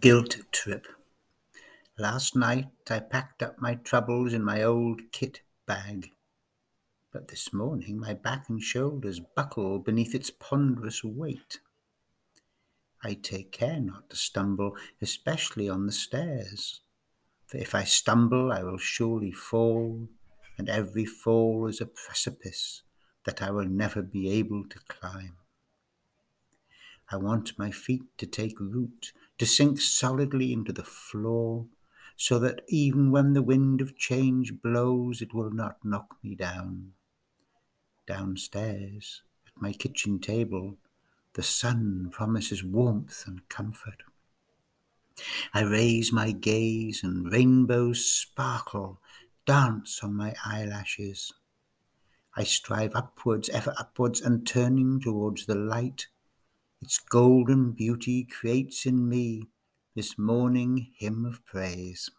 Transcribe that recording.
Gilt trip. Last night I packed up my troubles in my old kit bag. But this morning my back and shoulders buckle beneath its ponderous weight. I take care not to stumble, especially on the stairs. For if I stumble, I will surely fall, and every fall is a precipice that I will never be able to climb. I want my feet to take root, to sink solidly into the floor, so that even when the wind of change blows, it will not knock me down. Downstairs, at my kitchen table, the sun promises warmth and comfort. I raise my gaze, and rainbows sparkle, dance on my eyelashes. I strive upwards, ever upwards, and turning towards the light, its golden beauty creates in me this morning hymn of praise.